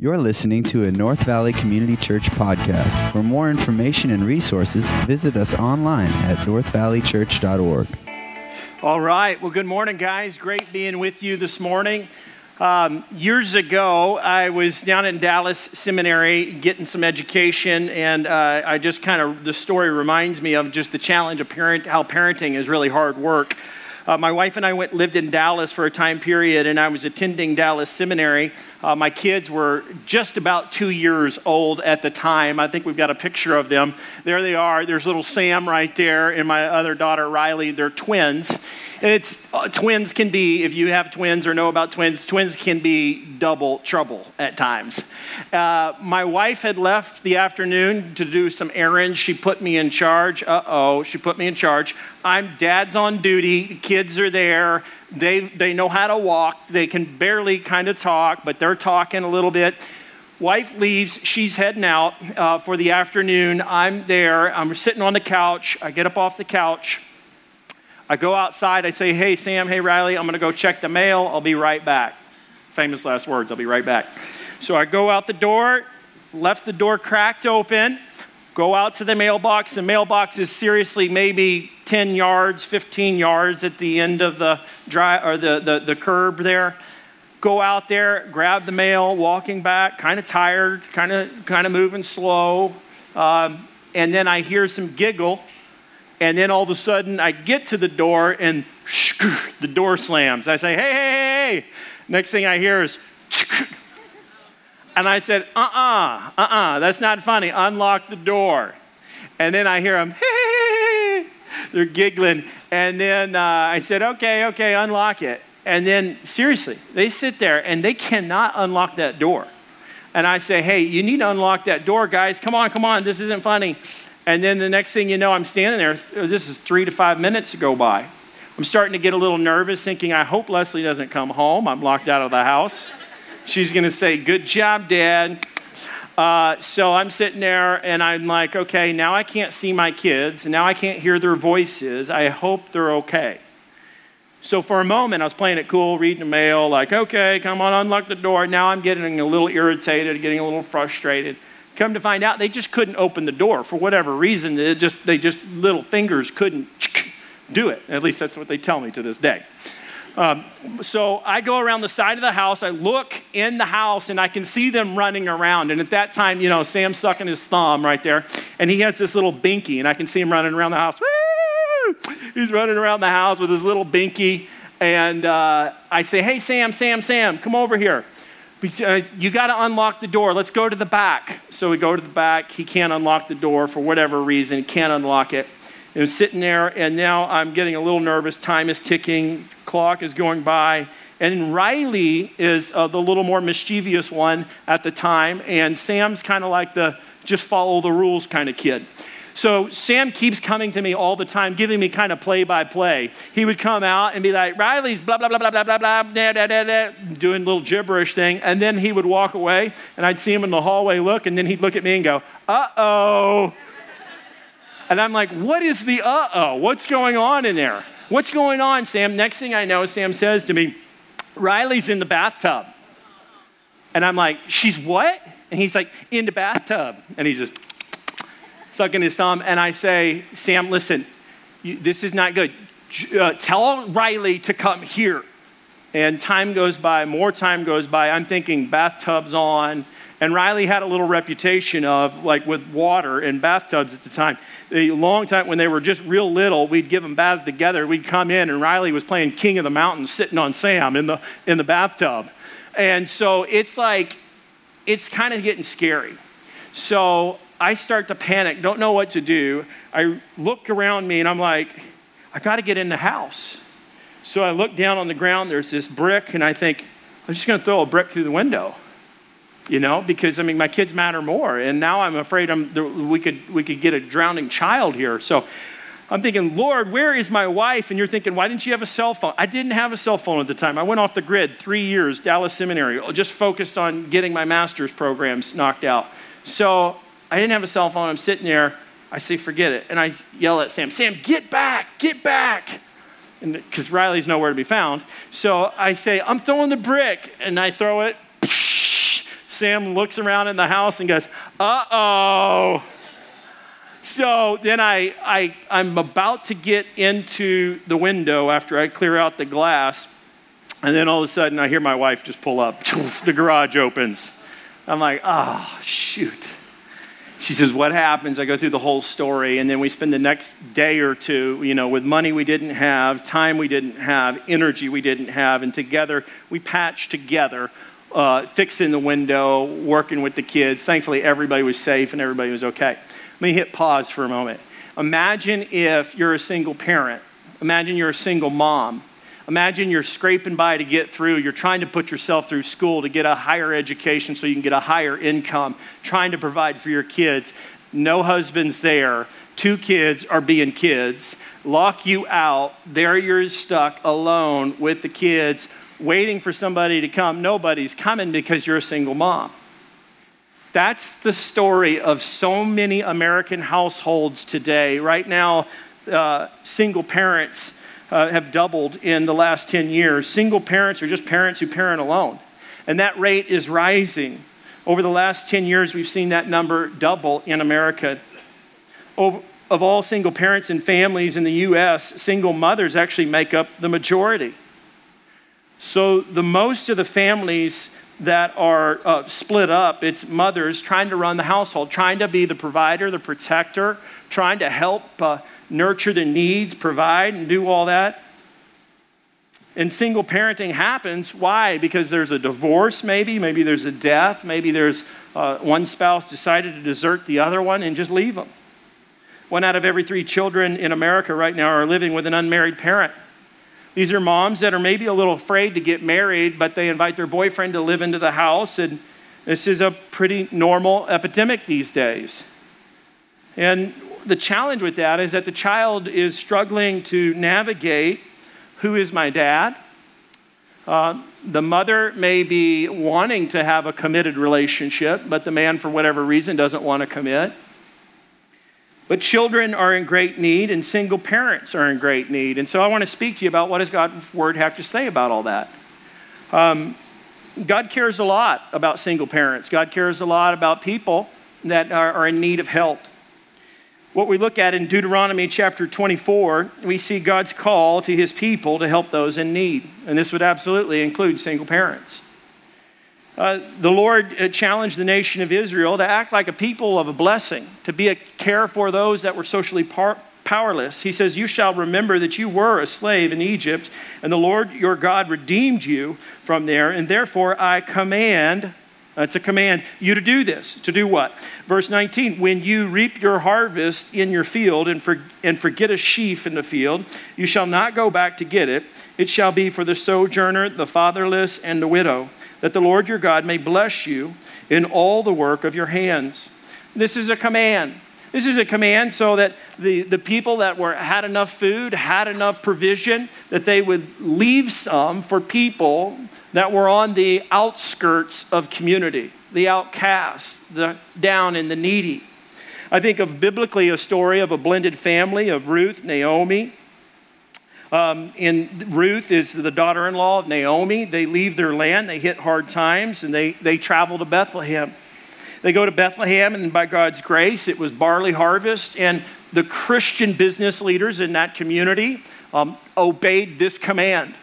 You're listening to a North Valley Community Church podcast. For more information and resources, visit us online at northvalleychurch.org. All right. Well, good morning, guys. Great being with you this morning. Um, years ago, I was down in Dallas Seminary getting some education, and uh, I just kind of, the story reminds me of just the challenge of parent, how parenting is really hard work. Uh, my wife and I went lived in Dallas for a time period, and I was attending Dallas Seminary. Uh, my kids were just about two years old at the time. I think we've got a picture of them. There they are. There's little Sam right there, and my other daughter Riley. They're twins. And it's uh, twins can be, if you have twins or know about twins, twins can be double trouble at times. Uh, my wife had left the afternoon to do some errands. She put me in charge. Uh oh, she put me in charge. I'm dad's on duty. The kids are there. They, they know how to walk. They can barely kind of talk, but they're talking a little bit. Wife leaves. She's heading out uh, for the afternoon. I'm there. I'm sitting on the couch. I get up off the couch. I go outside. I say, Hey, Sam, hey, Riley, I'm going to go check the mail. I'll be right back. Famous last words. I'll be right back. So I go out the door, left the door cracked open, go out to the mailbox. The mailbox is seriously maybe 10 yards, 15 yards at the end of the dry or the, the, the curb there. Go out there, grab the mail, walking back, kind of tired, kind of kind of moving slow. Um, and then I hear some giggle and then all of a sudden, I get to the door and the door slams. I say, hey, hey, hey, hey. Next thing I hear is, and I said, uh uh-uh, uh, uh-uh, that's not funny. Unlock the door. And then I hear them, hey, they're giggling. And then uh, I said, okay, okay, unlock it. And then, seriously, they sit there and they cannot unlock that door. And I say, hey, you need to unlock that door, guys. Come on, come on, this isn't funny. And then the next thing you know, I'm standing there. This is three to five minutes go by. I'm starting to get a little nervous, thinking, I hope Leslie doesn't come home. I'm locked out of the house. She's going to say, Good job, Dad. Uh, so I'm sitting there and I'm like, okay, now I can't see my kids and now I can't hear their voices. I hope they're okay. So for a moment, I was playing it cool, reading the mail, like, okay, come on, unlock the door. Now I'm getting a little irritated, getting a little frustrated. Come to find out, they just couldn't open the door for whatever reason. Just, they just little fingers couldn't do it. At least that's what they tell me to this day. Um, so I go around the side of the house. I look in the house and I can see them running around. And at that time, you know, Sam's sucking his thumb right there. And he has this little binky, and I can see him running around the house. He's running around the house with his little binky. And uh, I say, Hey, Sam, Sam, Sam, come over here. Uh, you got to unlock the door. Let's go to the back. So we go to the back. He can't unlock the door for whatever reason. He can't unlock it. I'm sitting there, and now I'm getting a little nervous. Time is ticking, clock is going by. And Riley is uh, the little more mischievous one at the time, and Sam's kind of like the just follow the rules kind of kid. So Sam keeps coming to me all the time, giving me kind of play by play. He would come out and be like, Riley's blah, blah, blah, blah, blah, blah, blah, da, da, da, da, doing little gibberish thing. And then he would walk away, and I'd see him in the hallway look, and then he'd look at me and go, uh oh. And I'm like, what is the uh oh? What's going on in there? What's going on, Sam? Next thing I know, Sam says to me, Riley's in the bathtub. And I'm like, she's what? And he's like, in the bathtub. And he's just, sucking his thumb, and I say, Sam, listen, you, this is not good. Uh, tell Riley to come here. And time goes by, more time goes by. I'm thinking bathtubs on. And Riley had a little reputation of, like with water and bathtubs at the time. A long time when they were just real little, we'd give them baths together. We'd come in, and Riley was playing King of the Mountain sitting on Sam in the, in the bathtub. And so it's like, it's kind of getting scary. So I start to panic, don't know what to do. I look around me and I'm like, I got to get in the house. So I look down on the ground, there's this brick, and I think, I'm just going to throw a brick through the window. You know, because I mean, my kids matter more. And now I'm afraid I'm, we, could, we could get a drowning child here. So I'm thinking, Lord, where is my wife? And you're thinking, why didn't you have a cell phone? I didn't have a cell phone at the time. I went off the grid three years, Dallas Seminary, just focused on getting my master's programs knocked out. So I didn't have a cell phone. I'm sitting there. I say, forget it. And I yell at Sam, Sam, get back, get back. Because Riley's nowhere to be found. So I say, I'm throwing the brick. And I throw it, Sam looks around in the house and goes, uh oh. So then I, I, I'm about to get into the window after I clear out the glass. And then all of a sudden, I hear my wife just pull up. The garage opens. I'm like, oh, shoot. She says, What happens? I go through the whole story, and then we spend the next day or two, you know, with money we didn't have, time we didn't have, energy we didn't have, and together we patched together, uh, fixing the window, working with the kids. Thankfully, everybody was safe and everybody was okay. Let me hit pause for a moment. Imagine if you're a single parent, imagine you're a single mom Imagine you're scraping by to get through. You're trying to put yourself through school to get a higher education so you can get a higher income, trying to provide for your kids. No husband's there. Two kids are being kids. Lock you out. There you're stuck alone with the kids, waiting for somebody to come. Nobody's coming because you're a single mom. That's the story of so many American households today. Right now, uh, single parents uh, have doubled in the last 10 years. Single parents are just parents who parent alone. And that rate is rising. Over the last 10 years, we've seen that number double in America. Over, of all single parents and families in the U.S., single mothers actually make up the majority. So, the most of the families that are uh, split up, it's mothers trying to run the household, trying to be the provider, the protector, trying to help uh, nurture the needs, provide, and do all that. And single parenting happens. Why? Because there's a divorce, maybe. Maybe there's a death. Maybe there's uh, one spouse decided to desert the other one and just leave them. One out of every three children in America right now are living with an unmarried parent. These are moms that are maybe a little afraid to get married, but they invite their boyfriend to live into the house. And this is a pretty normal epidemic these days. And the challenge with that is that the child is struggling to navigate who is my dad. Uh, the mother may be wanting to have a committed relationship, but the man, for whatever reason, doesn't want to commit. But children are in great need, and single parents are in great need. And so I want to speak to you about what does God's word have to say about all that. Um, God cares a lot about single parents. God cares a lot about people that are, are in need of help what we look at in Deuteronomy chapter 24, we see God's call to his people to help those in need. And this would absolutely include single parents. Uh, the Lord uh, challenged the nation of Israel to act like a people of a blessing, to be a care for those that were socially par- powerless. He says, You shall remember that you were a slave in Egypt, and the Lord your God redeemed you from there, and therefore I command a command you to do this. To do what? Verse 19 When you reap your harvest in your field and, for, and forget a sheaf in the field, you shall not go back to get it. It shall be for the sojourner, the fatherless, and the widow, that the Lord your God may bless you in all the work of your hands. This is a command. This is a command so that the, the people that were, had enough food, had enough provision, that they would leave some for people that were on the outskirts of community, the outcast, the down and the needy. I think of biblically a story of a blended family of Ruth, Naomi. Um, and Ruth is the daughter in law of Naomi. They leave their land, they hit hard times, and they, they travel to Bethlehem. They go to Bethlehem, and by God's grace, it was barley harvest. And the Christian business leaders in that community um, obeyed this command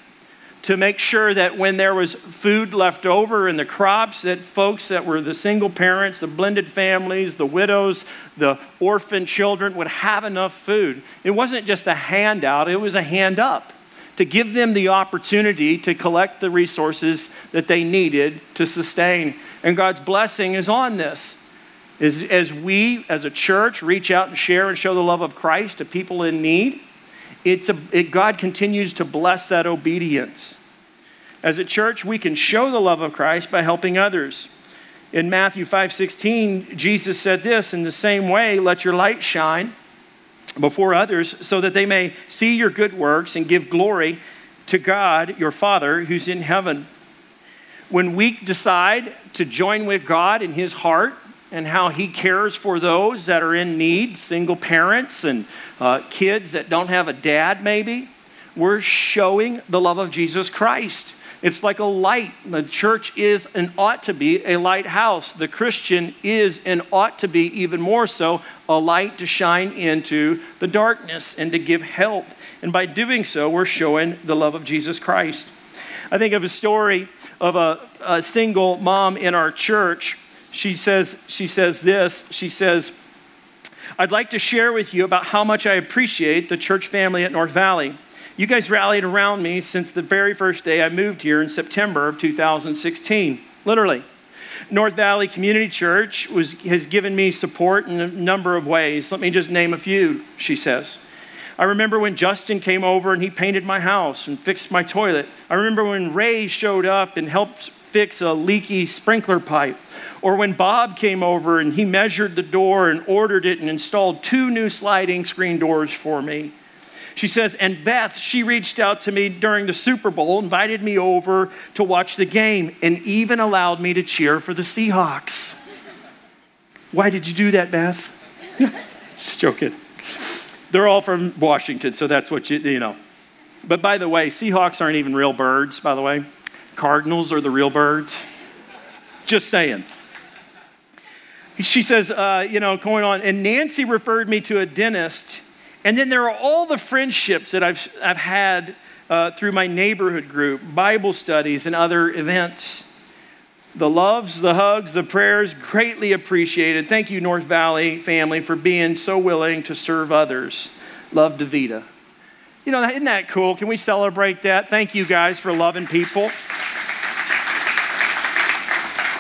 to make sure that when there was food left over in the crops that folks that were the single parents the blended families the widows the orphan children would have enough food. It wasn't just a handout it was a hand up to give them the opportunity to collect the resources that they needed to sustain. And god's blessing is on this. As, as we as a church reach out and share and show the love of christ to people in need it's a, it, God continues to bless that obedience. As a church, we can show the love of Christ by helping others. In Matthew 5:16, Jesus said this, in the same way, let your light shine before others so that they may see your good works and give glory to God, your Father, who's in heaven. When we decide to join with God in his heart and how he cares for those that are in need, single parents and uh, kids that don't have a dad, maybe, we're showing the love of Jesus Christ. It's like a light. The church is and ought to be a lighthouse. The Christian is and ought to be even more so a light to shine into the darkness and to give help. And by doing so, we're showing the love of Jesus Christ. I think of a story of a, a single mom in our church. She says, she says this. She says, I'd like to share with you about how much I appreciate the church family at North Valley. You guys rallied around me since the very first day I moved here in September of 2016, literally. North Valley Community Church was, has given me support in a number of ways. Let me just name a few, she says. I remember when Justin came over and he painted my house and fixed my toilet. I remember when Ray showed up and helped fix a leaky sprinkler pipe. Or when Bob came over and he measured the door and ordered it and installed two new sliding screen doors for me. She says, and Beth, she reached out to me during the Super Bowl, invited me over to watch the game, and even allowed me to cheer for the Seahawks. Why did you do that, Beth? Just joking. They're all from Washington, so that's what you, you know. But by the way, Seahawks aren't even real birds, by the way. Cardinals are the real birds. Just saying. She says, uh, you know, going on, and Nancy referred me to a dentist and then there are all the friendships that I've, I've had uh, through my neighborhood group, Bible studies, and other events. The loves, the hugs, the prayers, greatly appreciated. Thank you, North Valley family, for being so willing to serve others. Love Davita. You know, isn't that cool? Can we celebrate that? Thank you guys for loving people.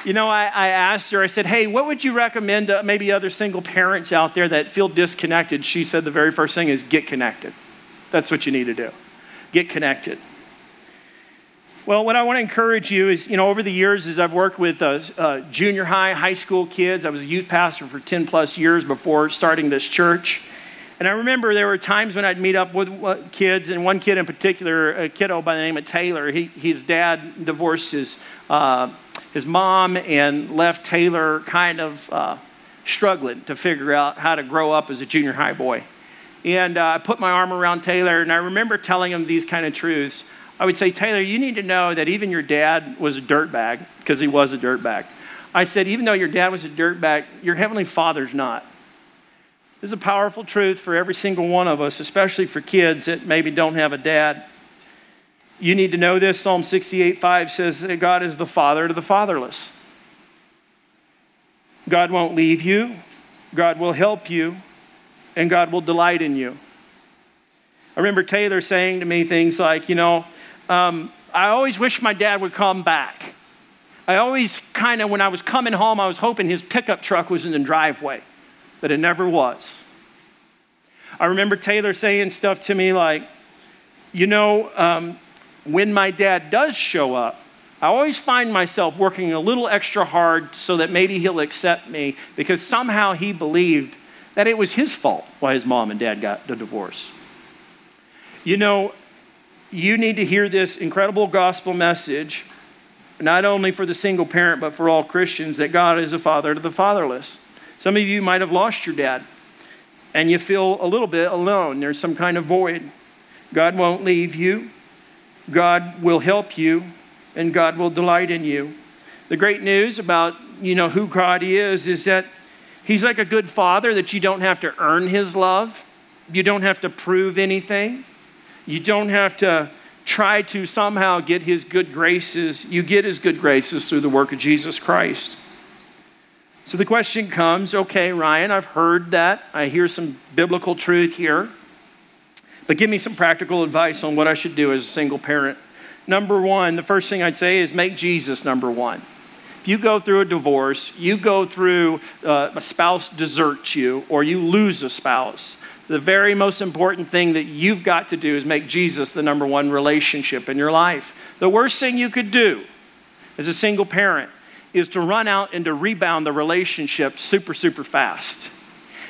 You know, I, I, asked her, I said, hey, what would you recommend to maybe other single parents out there that feel disconnected? She said the very first thing is get connected. That's what you need to do. Get connected. Well, what I want to encourage you is, you know, over the years, as I've worked with uh, uh, junior high, high school kids, I was a youth pastor for 10 plus years before starting this church. And I remember there were times when I'd meet up with uh, kids, and one kid in particular, a kiddo by the name of Taylor, he, his dad divorced his uh, his mom and left Taylor kind of uh, struggling to figure out how to grow up as a junior high boy. And uh, I put my arm around Taylor, and I remember telling him these kind of truths. I would say, Taylor, you need to know that even your dad was a dirtbag, because he was a dirtbag. I said, even though your dad was a dirtbag, your heavenly father's not. This is a powerful truth for every single one of us, especially for kids that maybe don't have a dad. You need to know this. Psalm 68 5 says that God is the father to the fatherless. God won't leave you, God will help you, and God will delight in you. I remember Taylor saying to me things like, you know, um, I always wish my dad would come back. I always kind of, when I was coming home, I was hoping his pickup truck was in the driveway, but it never was. I remember Taylor saying stuff to me like, you know, um, when my dad does show up, I always find myself working a little extra hard so that maybe he'll accept me because somehow he believed that it was his fault why his mom and dad got the divorce. You know, you need to hear this incredible gospel message, not only for the single parent, but for all Christians, that God is a father to the fatherless. Some of you might have lost your dad, and you feel a little bit alone. There's some kind of void. God won't leave you. God will help you and God will delight in you. The great news about, you know, who God is is that he's like a good father that you don't have to earn his love. You don't have to prove anything. You don't have to try to somehow get his good graces. You get his good graces through the work of Jesus Christ. So the question comes okay, Ryan, I've heard that. I hear some biblical truth here. But give me some practical advice on what I should do as a single parent. Number one, the first thing I'd say is make Jesus number one. If you go through a divorce, you go through uh, a spouse deserts you, or you lose a spouse, the very most important thing that you've got to do is make Jesus the number one relationship in your life. The worst thing you could do as a single parent is to run out and to rebound the relationship super, super fast.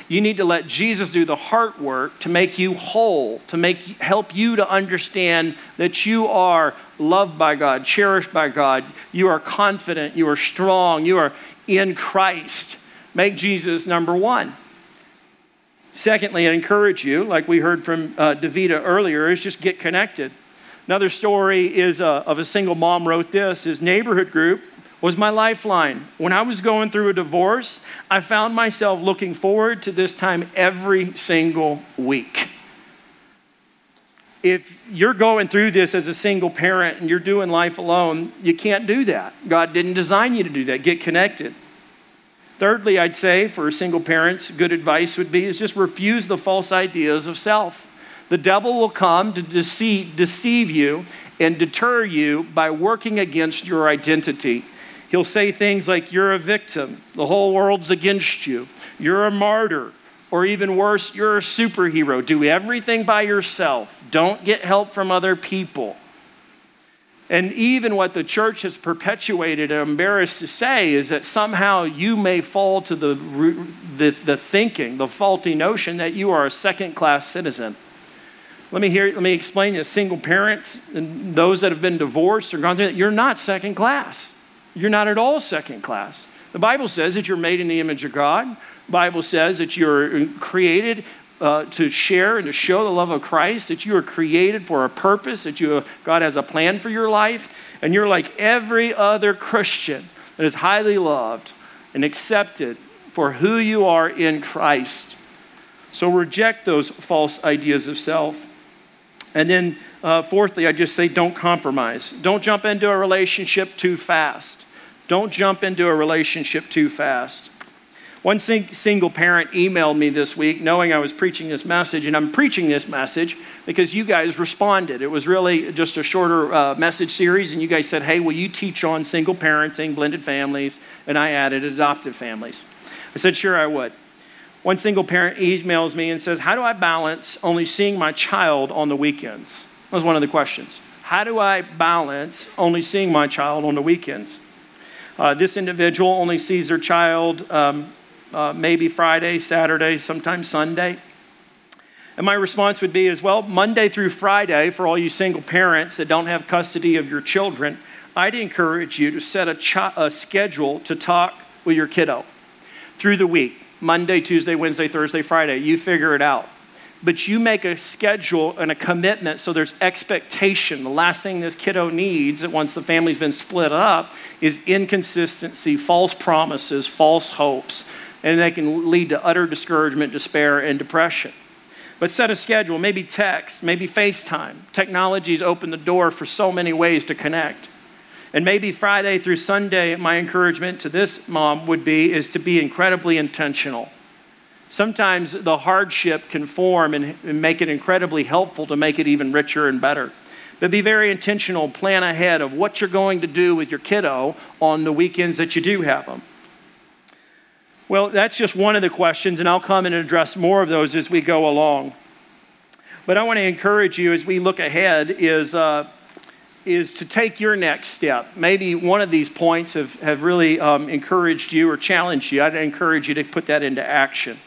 You need to let Jesus do the heart work to make you whole, to make help you to understand that you are loved by God, cherished by God. You are confident, you are strong, you are in Christ. Make Jesus number one. Secondly, I encourage you, like we heard from uh, Davita earlier, is just get connected. Another story is uh, of a single mom wrote this. His neighborhood group was my lifeline. When I was going through a divorce, I found myself looking forward to this time every single week. If you're going through this as a single parent and you're doing life alone, you can't do that. God didn't design you to do that. Get connected. Thirdly, I'd say for single parents, good advice would be is just refuse the false ideas of self. The devil will come to deceive, deceive you and deter you by working against your identity. He'll say things like, You're a victim, the whole world's against you, you're a martyr, or even worse, you're a superhero. Do everything by yourself, don't get help from other people. And even what the church has perpetuated, I'm embarrassed to say, is that somehow you may fall to the, the, the thinking, the faulty notion that you are a second class citizen. Let me hear, let me explain this. Single parents and those that have been divorced or gone through that, you're not second class. You're not at all second class. The Bible says that you're made in the image of God. The Bible says that you're created uh, to share and to show the love of Christ, that you are created for a purpose, that you, God has a plan for your life, and you're like every other Christian that is highly loved and accepted for who you are in Christ. So reject those false ideas of self. And then, uh, fourthly, I just say don't compromise. Don't jump into a relationship too fast. Don't jump into a relationship too fast. One sing- single parent emailed me this week knowing I was preaching this message, and I'm preaching this message because you guys responded. It was really just a shorter uh, message series, and you guys said, Hey, will you teach on single parenting, blended families? And I added adoptive families. I said, Sure, I would. One single parent emails me and says, How do I balance only seeing my child on the weekends? That was one of the questions. How do I balance only seeing my child on the weekends? Uh, this individual only sees their child um, uh, maybe Friday, Saturday, sometimes Sunday. And my response would be as well, Monday through Friday, for all you single parents that don't have custody of your children, I'd encourage you to set a, ch- a schedule to talk with your kiddo through the week Monday, Tuesday, Wednesday, Thursday, Friday. You figure it out but you make a schedule and a commitment so there's expectation. The last thing this kiddo needs once the family's been split up is inconsistency, false promises, false hopes, and they can lead to utter discouragement, despair, and depression. But set a schedule, maybe text, maybe FaceTime. Technology's opened the door for so many ways to connect. And maybe Friday through Sunday, my encouragement to this mom would be is to be incredibly intentional Sometimes the hardship can form and, and make it incredibly helpful to make it even richer and better. But be very intentional, plan ahead of what you're going to do with your kiddo on the weekends that you do have them. Well, that's just one of the questions, and I'll come and address more of those as we go along. But I want to encourage you as we look ahead is, uh, is to take your next step. Maybe one of these points have, have really um, encouraged you or challenged you. I'd encourage you to put that into action.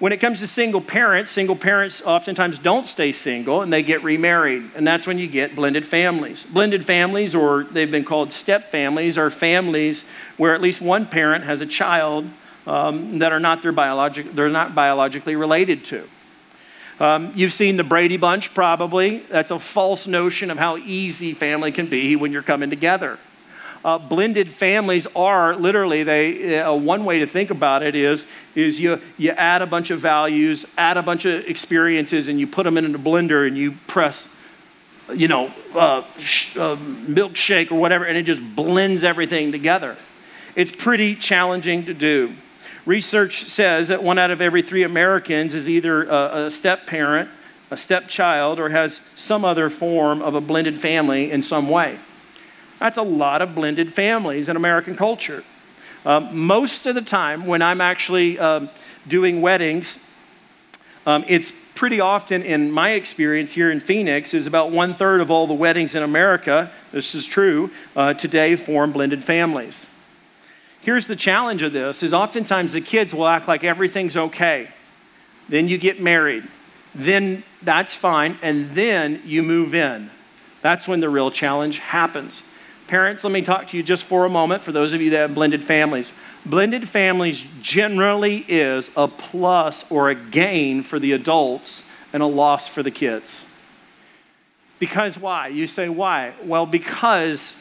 When it comes to single parents, single parents oftentimes don't stay single and they get remarried. And that's when you get blended families. Blended families, or they've been called step families, are families where at least one parent has a child um, that are not their biologic, they're not biologically related to. Um, you've seen the Brady Bunch, probably. That's a false notion of how easy family can be when you're coming together. Uh, blended families are literally they uh, one way to think about it is is you you add a bunch of values add a bunch of experiences and you put them in a blender and you press you know uh, sh- uh, milkshake or whatever and it just blends everything together. It's pretty challenging to do. Research says that one out of every three americans is either a, a step parent a stepchild or has some other form of a blended family in some way that's a lot of blended families in American culture. Um, most of the time, when I'm actually um, doing weddings, um, it's pretty often, in my experience here in Phoenix, is about one third of all the weddings in America, this is true, uh, today form blended families. Here's the challenge of this is oftentimes the kids will act like everything's okay. Then you get married. Then that's fine. And then you move in. That's when the real challenge happens. Parents, let me talk to you just for a moment for those of you that have blended families. Blended families generally is a plus or a gain for the adults and a loss for the kids. Because why? You say, why? Well, because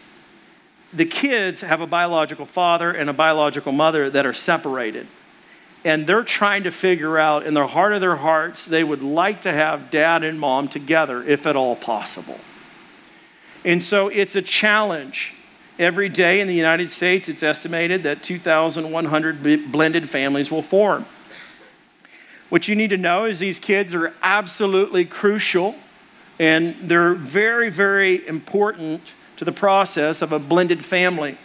the kids have a biological father and a biological mother that are separated. And they're trying to figure out, in the heart of their hearts, they would like to have dad and mom together, if at all possible. And so it's a challenge. Every day in the United States, it's estimated that 2,100 blended families will form. What you need to know is these kids are absolutely crucial and they're very, very important to the process of a blended family.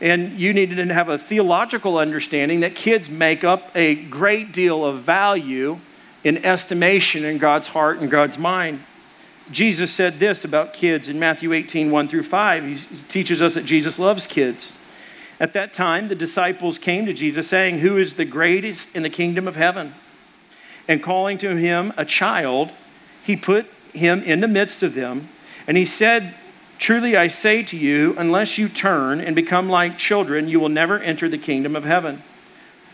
And you need to have a theological understanding that kids make up a great deal of value in estimation in God's heart and God's mind. Jesus said this about kids in Matthew 18, 1 through 5. He teaches us that Jesus loves kids. At that time, the disciples came to Jesus saying, Who is the greatest in the kingdom of heaven? And calling to him a child, he put him in the midst of them, and he said, Truly I say to you, unless you turn and become like children, you will never enter the kingdom of heaven.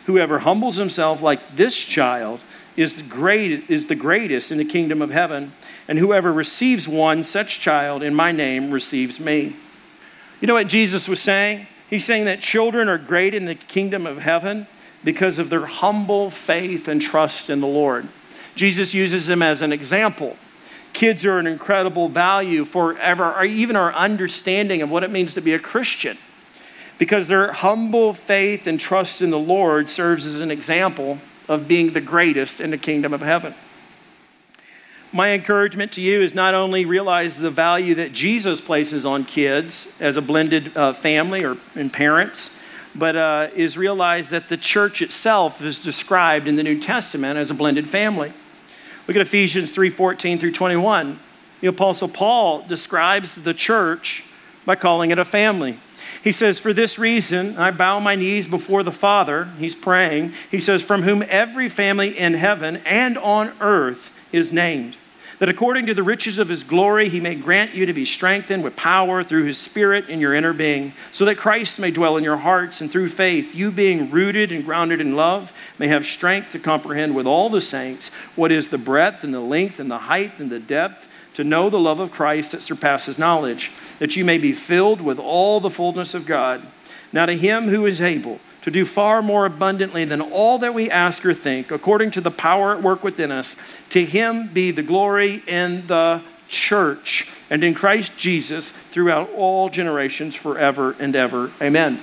Whoever humbles himself like this child is the, great, is the greatest in the kingdom of heaven, and whoever receives one such child in my name receives me. You know what Jesus was saying? He's saying that children are great in the kingdom of heaven because of their humble faith and trust in the Lord. Jesus uses them as an example. Kids are an incredible value for ever, even our understanding of what it means to be a Christian. Because their humble faith and trust in the Lord serves as an example of being the greatest in the kingdom of heaven. My encouragement to you is not only realize the value that Jesus places on kids as a blended uh, family or in parents, but uh, is realize that the church itself is described in the New Testament as a blended family. Look at Ephesians 3:14 through 21. The apostle Paul describes the church by calling it a family. He says, For this reason, I bow my knees before the Father. He's praying. He says, From whom every family in heaven and on earth is named that according to the riches of his glory, he may grant you to be strengthened with power through his Spirit in your inner being, so that Christ may dwell in your hearts, and through faith, you being rooted and grounded in love, may have strength to comprehend with all the saints what is the breadth and the length and the height and the depth, to know the love of Christ that surpasses knowledge, that you may be filled with all the fullness of God. Now to him who is able, to do far more abundantly than all that we ask or think, according to the power at work within us. To him be the glory in the church and in Christ Jesus throughout all generations, forever and ever. Amen.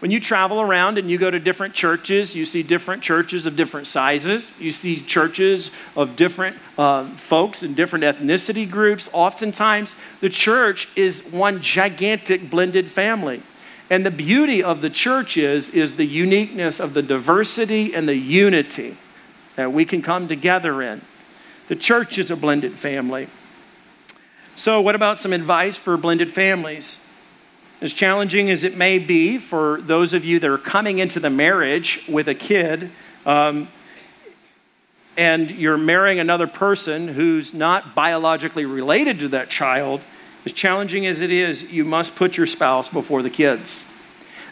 When you travel around and you go to different churches, you see different churches of different sizes. You see churches of different uh, folks and different ethnicity groups. Oftentimes, the church is one gigantic blended family. And the beauty of the church is, is the uniqueness of the diversity and the unity that we can come together in. The church is a blended family. So, what about some advice for blended families? As challenging as it may be for those of you that are coming into the marriage with a kid, um, and you're marrying another person who's not biologically related to that child, as challenging as it is, you must put your spouse before the kids.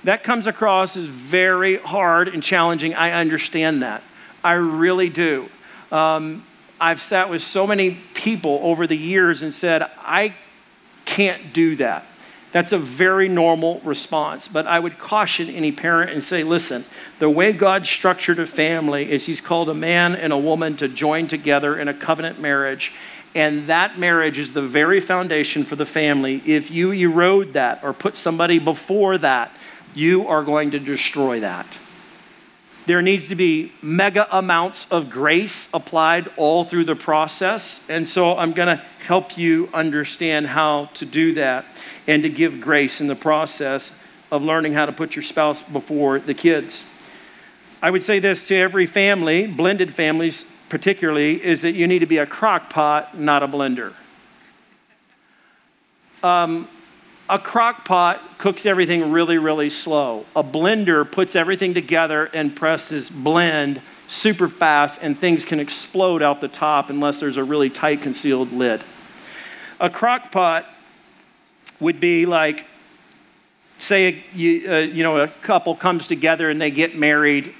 That comes across as very hard and challenging. I understand that. I really do. Um, I've sat with so many people over the years and said, I can't do that. That's a very normal response. But I would caution any parent and say, listen, the way God structured a family is He's called a man and a woman to join together in a covenant marriage. And that marriage is the very foundation for the family. If you erode that or put somebody before that, you are going to destroy that. There needs to be mega amounts of grace applied all through the process. And so I'm going to help you understand how to do that and to give grace in the process of learning how to put your spouse before the kids. I would say this to every family, blended families particularly is that you need to be a crock pot, not a blender. Um, a crock pot cooks everything really, really slow. A blender puts everything together and presses blend super fast, and things can explode out the top unless there's a really tight concealed lid. A crock pot would be like, say, you, uh, you know, a couple comes together and they get married,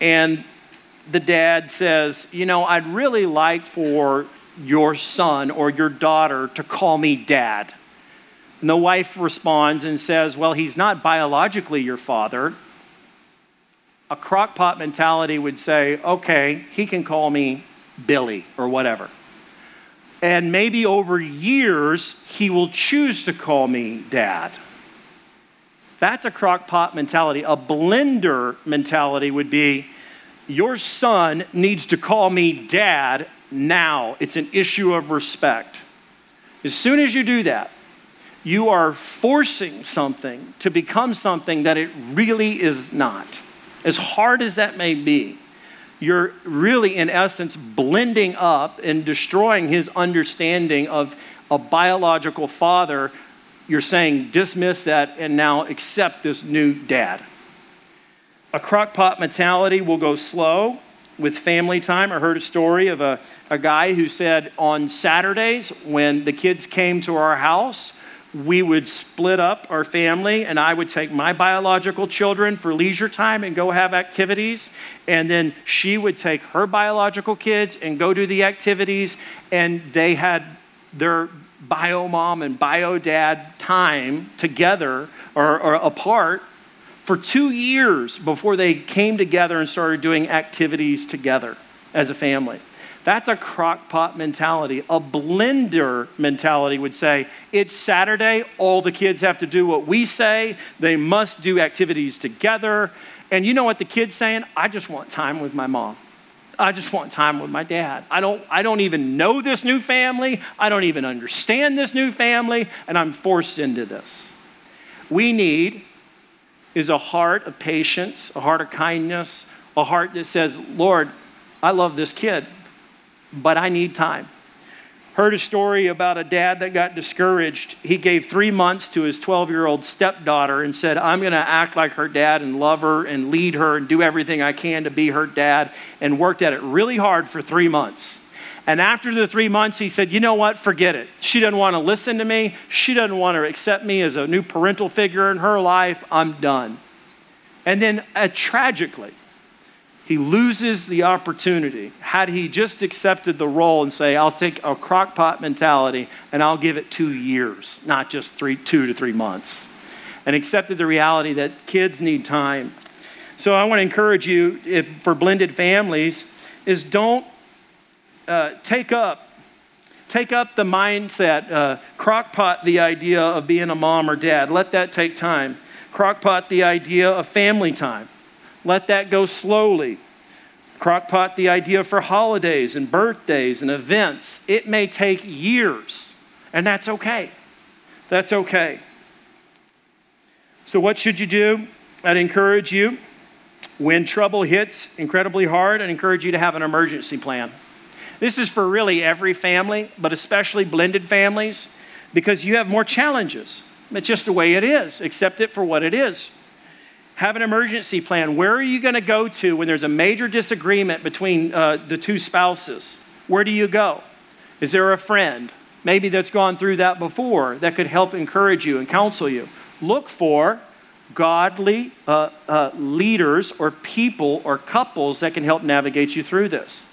and the dad says, You know, I'd really like for your son or your daughter to call me dad? And the wife responds and says, Well, he's not biologically your father. A crockpot mentality would say, Okay, he can call me Billy or whatever. And maybe over years, he will choose to call me dad. That's a crockpot mentality. A blender mentality would be, Your son needs to call me dad now. It's an issue of respect. As soon as you do that, you are forcing something to become something that it really is not. As hard as that may be, you're really, in essence, blending up and destroying his understanding of a biological father. You're saying, dismiss that and now accept this new dad. A crockpot mentality will go slow with family time. I heard a story of a, a guy who said on Saturdays when the kids came to our house, we would split up our family, and I would take my biological children for leisure time and go have activities. And then she would take her biological kids and go do the activities. And they had their bio mom and bio dad time together or, or apart for two years before they came together and started doing activities together as a family. That's a crockpot mentality. A blender mentality would say, it's Saturday, all the kids have to do what we say, they must do activities together. And you know what the kid's saying? I just want time with my mom. I just want time with my dad. I don't, I don't even know this new family. I don't even understand this new family, and I'm forced into this. We need is a heart of patience, a heart of kindness, a heart that says, Lord, I love this kid but I need time. Heard a story about a dad that got discouraged. He gave three months to his 12 year old stepdaughter and said, I'm going to act like her dad and love her and lead her and do everything I can to be her dad, and worked at it really hard for three months. And after the three months, he said, You know what? Forget it. She doesn't want to listen to me. She doesn't want to accept me as a new parental figure in her life. I'm done. And then, uh, tragically, he loses the opportunity. Had he just accepted the role and say, I'll take a crockpot mentality and I'll give it two years, not just three, two to three months, and accepted the reality that kids need time. So I want to encourage you if, for blended families is don't uh, take up take up the mindset, uh, crockpot the idea of being a mom or dad. Let that take time. Crockpot the idea of family time. Let that go slowly. Crockpot the idea for holidays and birthdays and events. It may take years, and that's okay. That's okay. So, what should you do? I'd encourage you, when trouble hits incredibly hard, I'd encourage you to have an emergency plan. This is for really every family, but especially blended families, because you have more challenges. It's just the way it is. Accept it for what it is. Have an emergency plan. Where are you going to go to when there's a major disagreement between uh, the two spouses? Where do you go? Is there a friend, maybe that's gone through that before, that could help encourage you and counsel you? Look for godly uh, uh, leaders or people or couples that can help navigate you through this.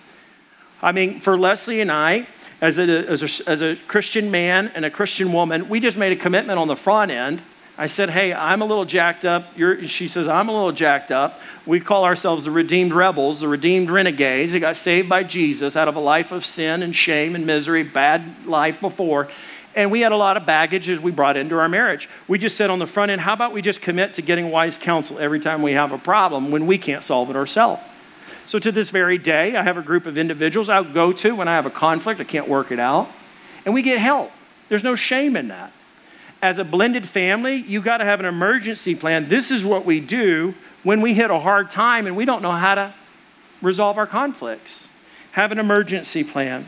I mean, for Leslie and I, as a, as a, as a Christian man and a Christian woman, we just made a commitment on the front end I said, Hey, I'm a little jacked up. You're, she says, I'm a little jacked up. We call ourselves the redeemed rebels, the redeemed renegades. They got saved by Jesus out of a life of sin and shame and misery, bad life before. And we had a lot of baggage as we brought into our marriage. We just said on the front end, How about we just commit to getting wise counsel every time we have a problem when we can't solve it ourselves? So to this very day, I have a group of individuals I'll go to when I have a conflict, I can't work it out, and we get help. There's no shame in that as a blended family, you got to have an emergency plan. This is what we do when we hit a hard time and we don't know how to resolve our conflicts. Have an emergency plan.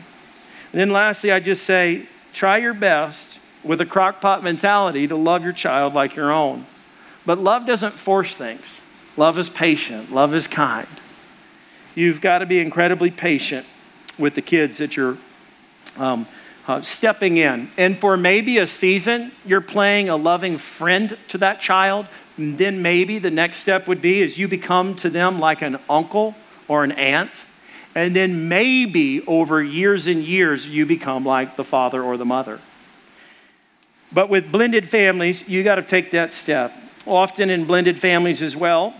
And then lastly, I just say try your best with a crockpot mentality to love your child like your own. But love doesn't force things. Love is patient, love is kind. You've got to be incredibly patient with the kids that you're um, uh, stepping in. And for maybe a season, you're playing a loving friend to that child. And then maybe the next step would be is you become to them like an uncle or an aunt. And then maybe over years and years, you become like the father or the mother. But with blended families, you got to take that step. Often in blended families as well,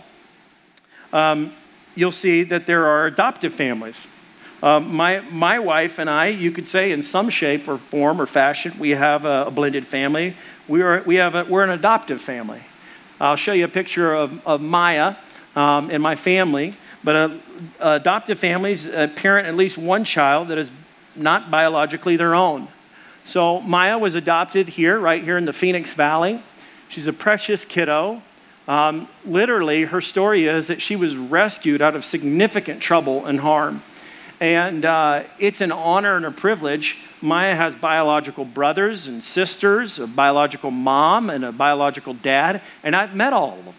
um, you'll see that there are adoptive families. Um, my, my wife and I, you could say, in some shape or form or fashion, we have a, a blended family. We are, we have a, we're an adoptive family. I'll show you a picture of, of Maya um, and my family. But uh, adoptive families uh, parent at least one child that is not biologically their own. So Maya was adopted here, right here in the Phoenix Valley. She's a precious kiddo. Um, literally, her story is that she was rescued out of significant trouble and harm. And uh, it's an honor and a privilege. Maya has biological brothers and sisters, a biological mom and a biological dad, and I've met all of them.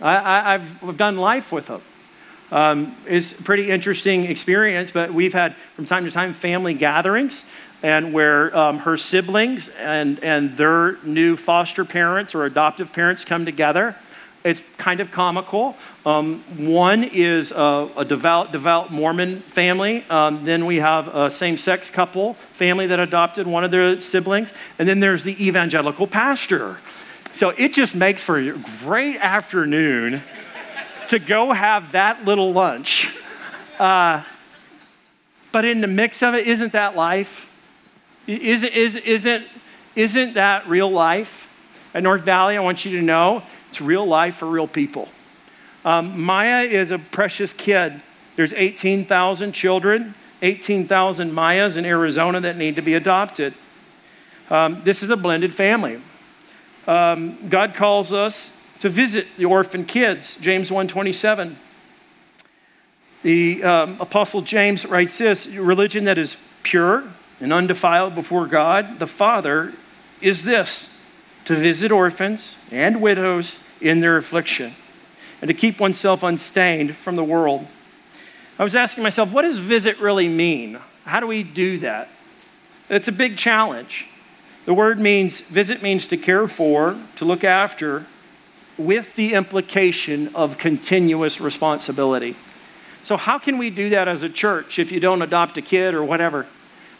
I, have done life with them. Um, it's a pretty interesting experience, but we've had from time to time family gatherings and where um, her siblings and, and their new foster parents or adoptive parents come together it's kind of comical. Um, one is a, a, devout, devout Mormon family. Um, then we have a same sex couple family that adopted one of their siblings. And then there's the evangelical pastor. So it just makes for a great afternoon to go have that little lunch. Uh, but in the mix of it, isn't that life? Isn't, is, isn't, isn't that real life? At North Valley, I want you to know it's real life for real people. Um, Maya is a precious kid. There's 18,000 children, 18,000 Mayas in Arizona that need to be adopted. Um, this is a blended family. Um, God calls us to visit the orphan kids, James 1:27. The um, apostle James writes this, religion that is pure and undefiled before God, the Father, is this, to visit orphans and widows in their affliction, and to keep oneself unstained from the world. I was asking myself, what does visit really mean? How do we do that? It's a big challenge. The word means, visit means to care for, to look after, with the implication of continuous responsibility. So, how can we do that as a church if you don't adopt a kid or whatever?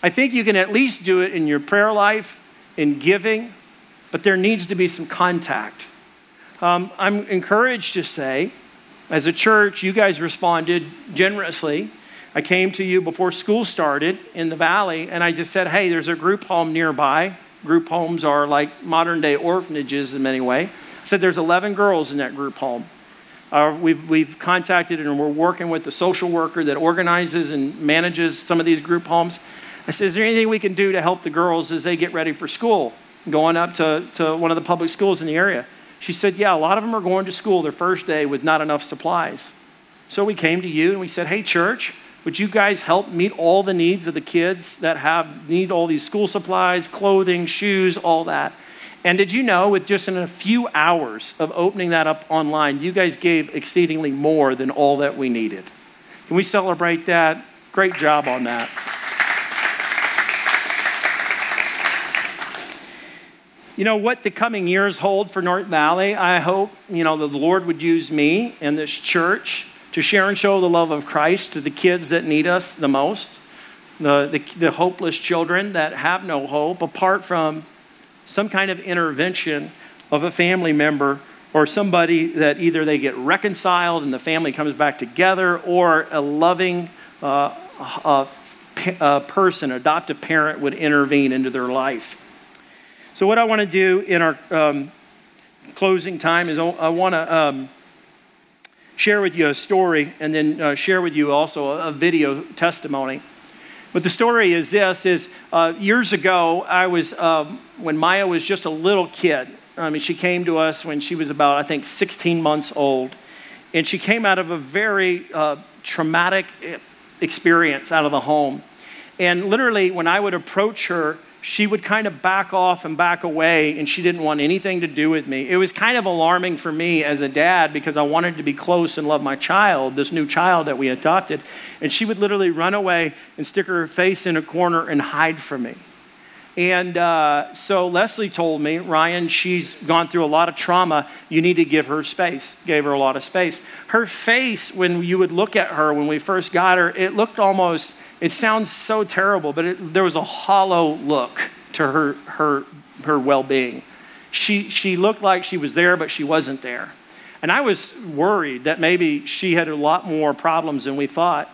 I think you can at least do it in your prayer life, in giving, but there needs to be some contact. Um, I'm encouraged to say, as a church, you guys responded generously. I came to you before school started in the valley, and I just said, hey, there's a group home nearby. Group homes are like modern day orphanages in many ways. I said, there's 11 girls in that group home. Uh, we've, we've contacted and we're working with the social worker that organizes and manages some of these group homes. I said, Is there anything we can do to help the girls as they get ready for school, going up to, to one of the public schools in the area? She said, Yeah, a lot of them are going to school their first day with not enough supplies. So we came to you and we said, Hey, church, would you guys help meet all the needs of the kids that have need all these school supplies, clothing, shoes, all that? And did you know, with just in a few hours of opening that up online, you guys gave exceedingly more than all that we needed? Can we celebrate that? Great job on that. You know what the coming years hold for North Valley. I hope, you know, the Lord would use me and this church to share and show the love of Christ to the kids that need us the most, the, the, the hopeless children that have no hope, apart from some kind of intervention of a family member or somebody that either they get reconciled and the family comes back together or a loving uh, uh, uh, person, adoptive parent would intervene into their life. So, what I want to do in our um, closing time is I want to um, share with you a story and then uh, share with you also a, a, video testimony. But the story is this: is uh, years ago, I was um, when Maya was just a little kid. I mean, she came to us when she was about, I think, 16 months old, and she came out of a very uh, traumatic experience out of the home. And literally, when I would approach her, she would kind of back off and back away, and she didn't want anything to do with me. It was kind of alarming for me as a dad because I wanted to be close and love my child, this new child that we adopted. And she would literally run away and stick her face in a corner and hide from me. And uh, so Leslie told me, Ryan, she's gone through a lot of trauma. You need to give her space. Gave her a lot of space. Her face, when you would look at her when we first got her, it looked almost, it sounds so terrible, but it, there was a hollow look to her, her, her well being. She, she looked like she was there, but she wasn't there. And I was worried that maybe she had a lot more problems than we thought.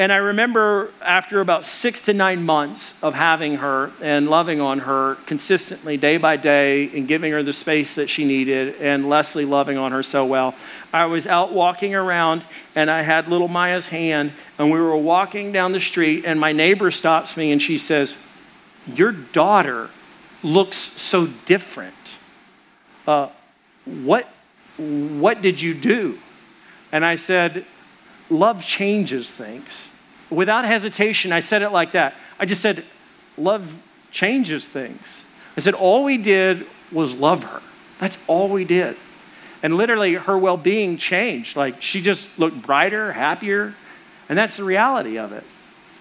And I remember after about six to nine months of having her and loving on her consistently, day by day, and giving her the space that she needed, and Leslie loving on her so well, I was out walking around and I had little Maya's hand, and we were walking down the street, and my neighbor stops me and she says, Your daughter looks so different. Uh, what, what did you do? And I said, Love changes things. Without hesitation, I said it like that. I just said, Love changes things. I said, All we did was love her. That's all we did. And literally, her well being changed. Like, she just looked brighter, happier. And that's the reality of it.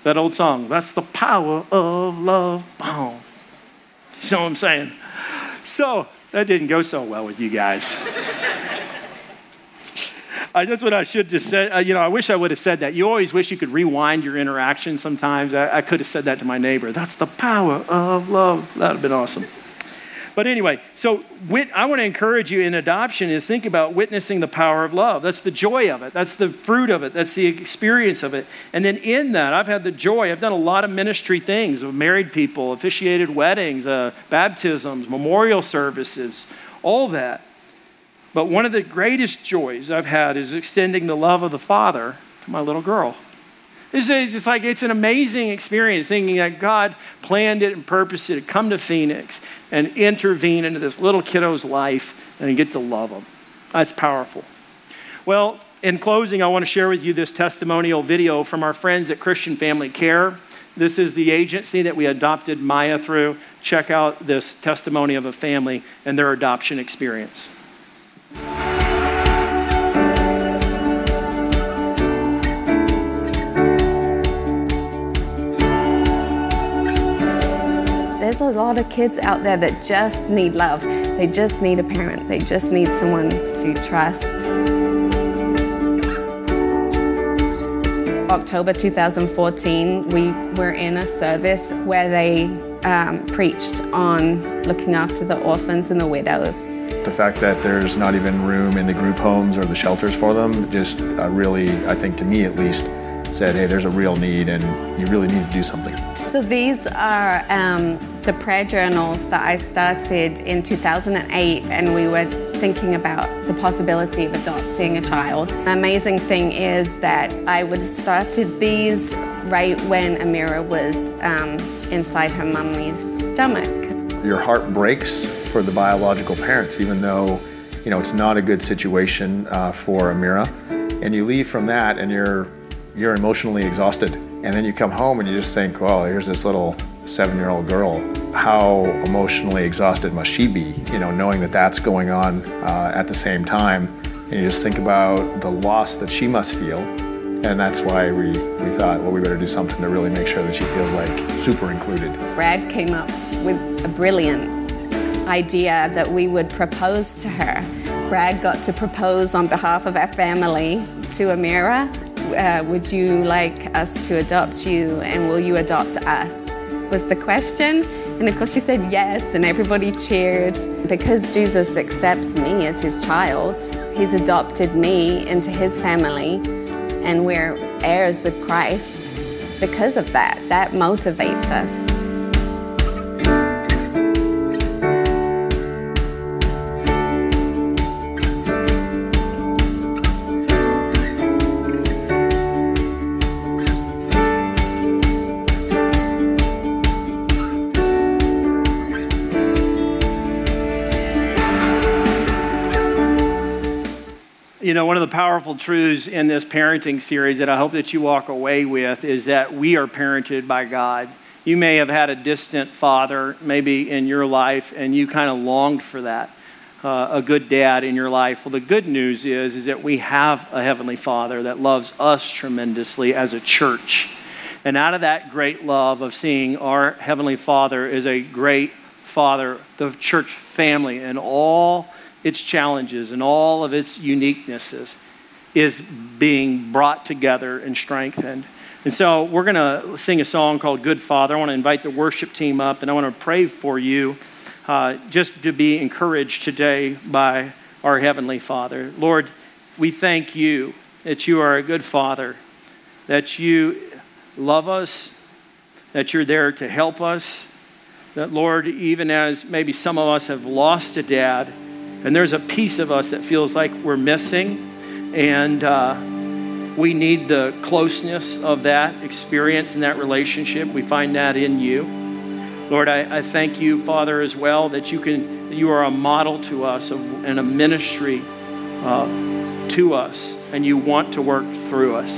That old song, that's the power of love. Boom. You know what I'm saying? So, that didn't go so well with you guys. I, that's what I should just say. Uh, you know, I wish I would have said that. You always wish you could rewind your interaction sometimes. I, I could have said that to my neighbor. That's the power of love. That would have been awesome. But anyway, so wit- I want to encourage you in adoption is think about witnessing the power of love. That's the joy of it. That's the fruit of it. That's the experience of it. And then in that, I've had the joy. I've done a lot of ministry things of married people, officiated weddings, uh, baptisms, memorial services, all that. But one of the greatest joys I've had is extending the love of the Father to my little girl. It's just like it's an amazing experience thinking that God planned it and purposed it to come to Phoenix and intervene into this little kiddo's life and get to love him. That's powerful. Well, in closing, I want to share with you this testimonial video from our friends at Christian Family Care. This is the agency that we adopted Maya through. Check out this testimony of a family and their adoption experience. There's a lot of kids out there that just need love. They just need a parent. They just need someone to trust. October 2014, we were in a service where they um, preached on looking after the orphans and the widows. The fact that there's not even room in the group homes or the shelters for them just uh, really, I think to me at least, said, hey, there's a real need and you really need to do something. So these are um, the prayer journals that I started in 2008, and we were thinking about the possibility of adopting a child. The amazing thing is that I would have started these right when Amira was um, inside her mummy's stomach. Your heart breaks for the biological parents, even though you know it's not a good situation uh, for Amira, and you leave from that and you're you're emotionally exhausted, and then you come home and you just think, well, here's this little seven-year-old girl. How emotionally exhausted must she be? You know, knowing that that's going on uh, at the same time, and you just think about the loss that she must feel, and that's why we, we thought, well, we better do something to really make sure that she feels like super included. Brad came up with a brilliant idea that we would propose to her. Brad got to propose on behalf of our family to Amira. Uh, would you like us to adopt you and will you adopt us? Was the question. And of course, she said yes, and everybody cheered. Because Jesus accepts me as his child, he's adopted me into his family, and we're heirs with Christ. Because of that, that motivates us. You know, one of the powerful truths in this parenting series that I hope that you walk away with is that we are parented by God. You may have had a distant father, maybe in your life, and you kind of longed for that, uh, a good dad in your life. Well, the good news is, is that we have a heavenly Father that loves us tremendously as a church. And out of that great love of seeing our Heavenly Father is a great Father, the church family, and all its challenges and all of its uniquenesses is being brought together and strengthened. And so we're going to sing a song called Good Father. I want to invite the worship team up and I want to pray for you uh, just to be encouraged today by our Heavenly Father. Lord, we thank you that you are a good Father, that you love us, that you're there to help us. That, Lord, even as maybe some of us have lost a dad, and there's a piece of us that feels like we're missing, and uh, we need the closeness of that experience and that relationship. We find that in you. Lord, I, I thank you, Father, as well, that you can you are a model to us of, and a ministry uh, to us, and you want to work through us.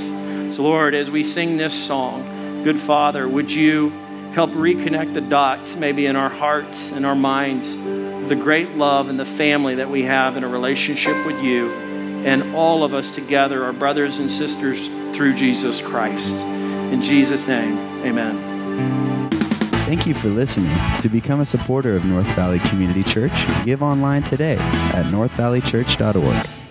So, Lord, as we sing this song, good Father, would you help reconnect the dots maybe in our hearts and our minds, the great love and the family that we have in a relationship with you, and all of us together our brothers and sisters through Jesus Christ. In Jesus' name, amen. Thank you for listening. To become a supporter of North Valley Community Church, give online today at northvalleychurch.org.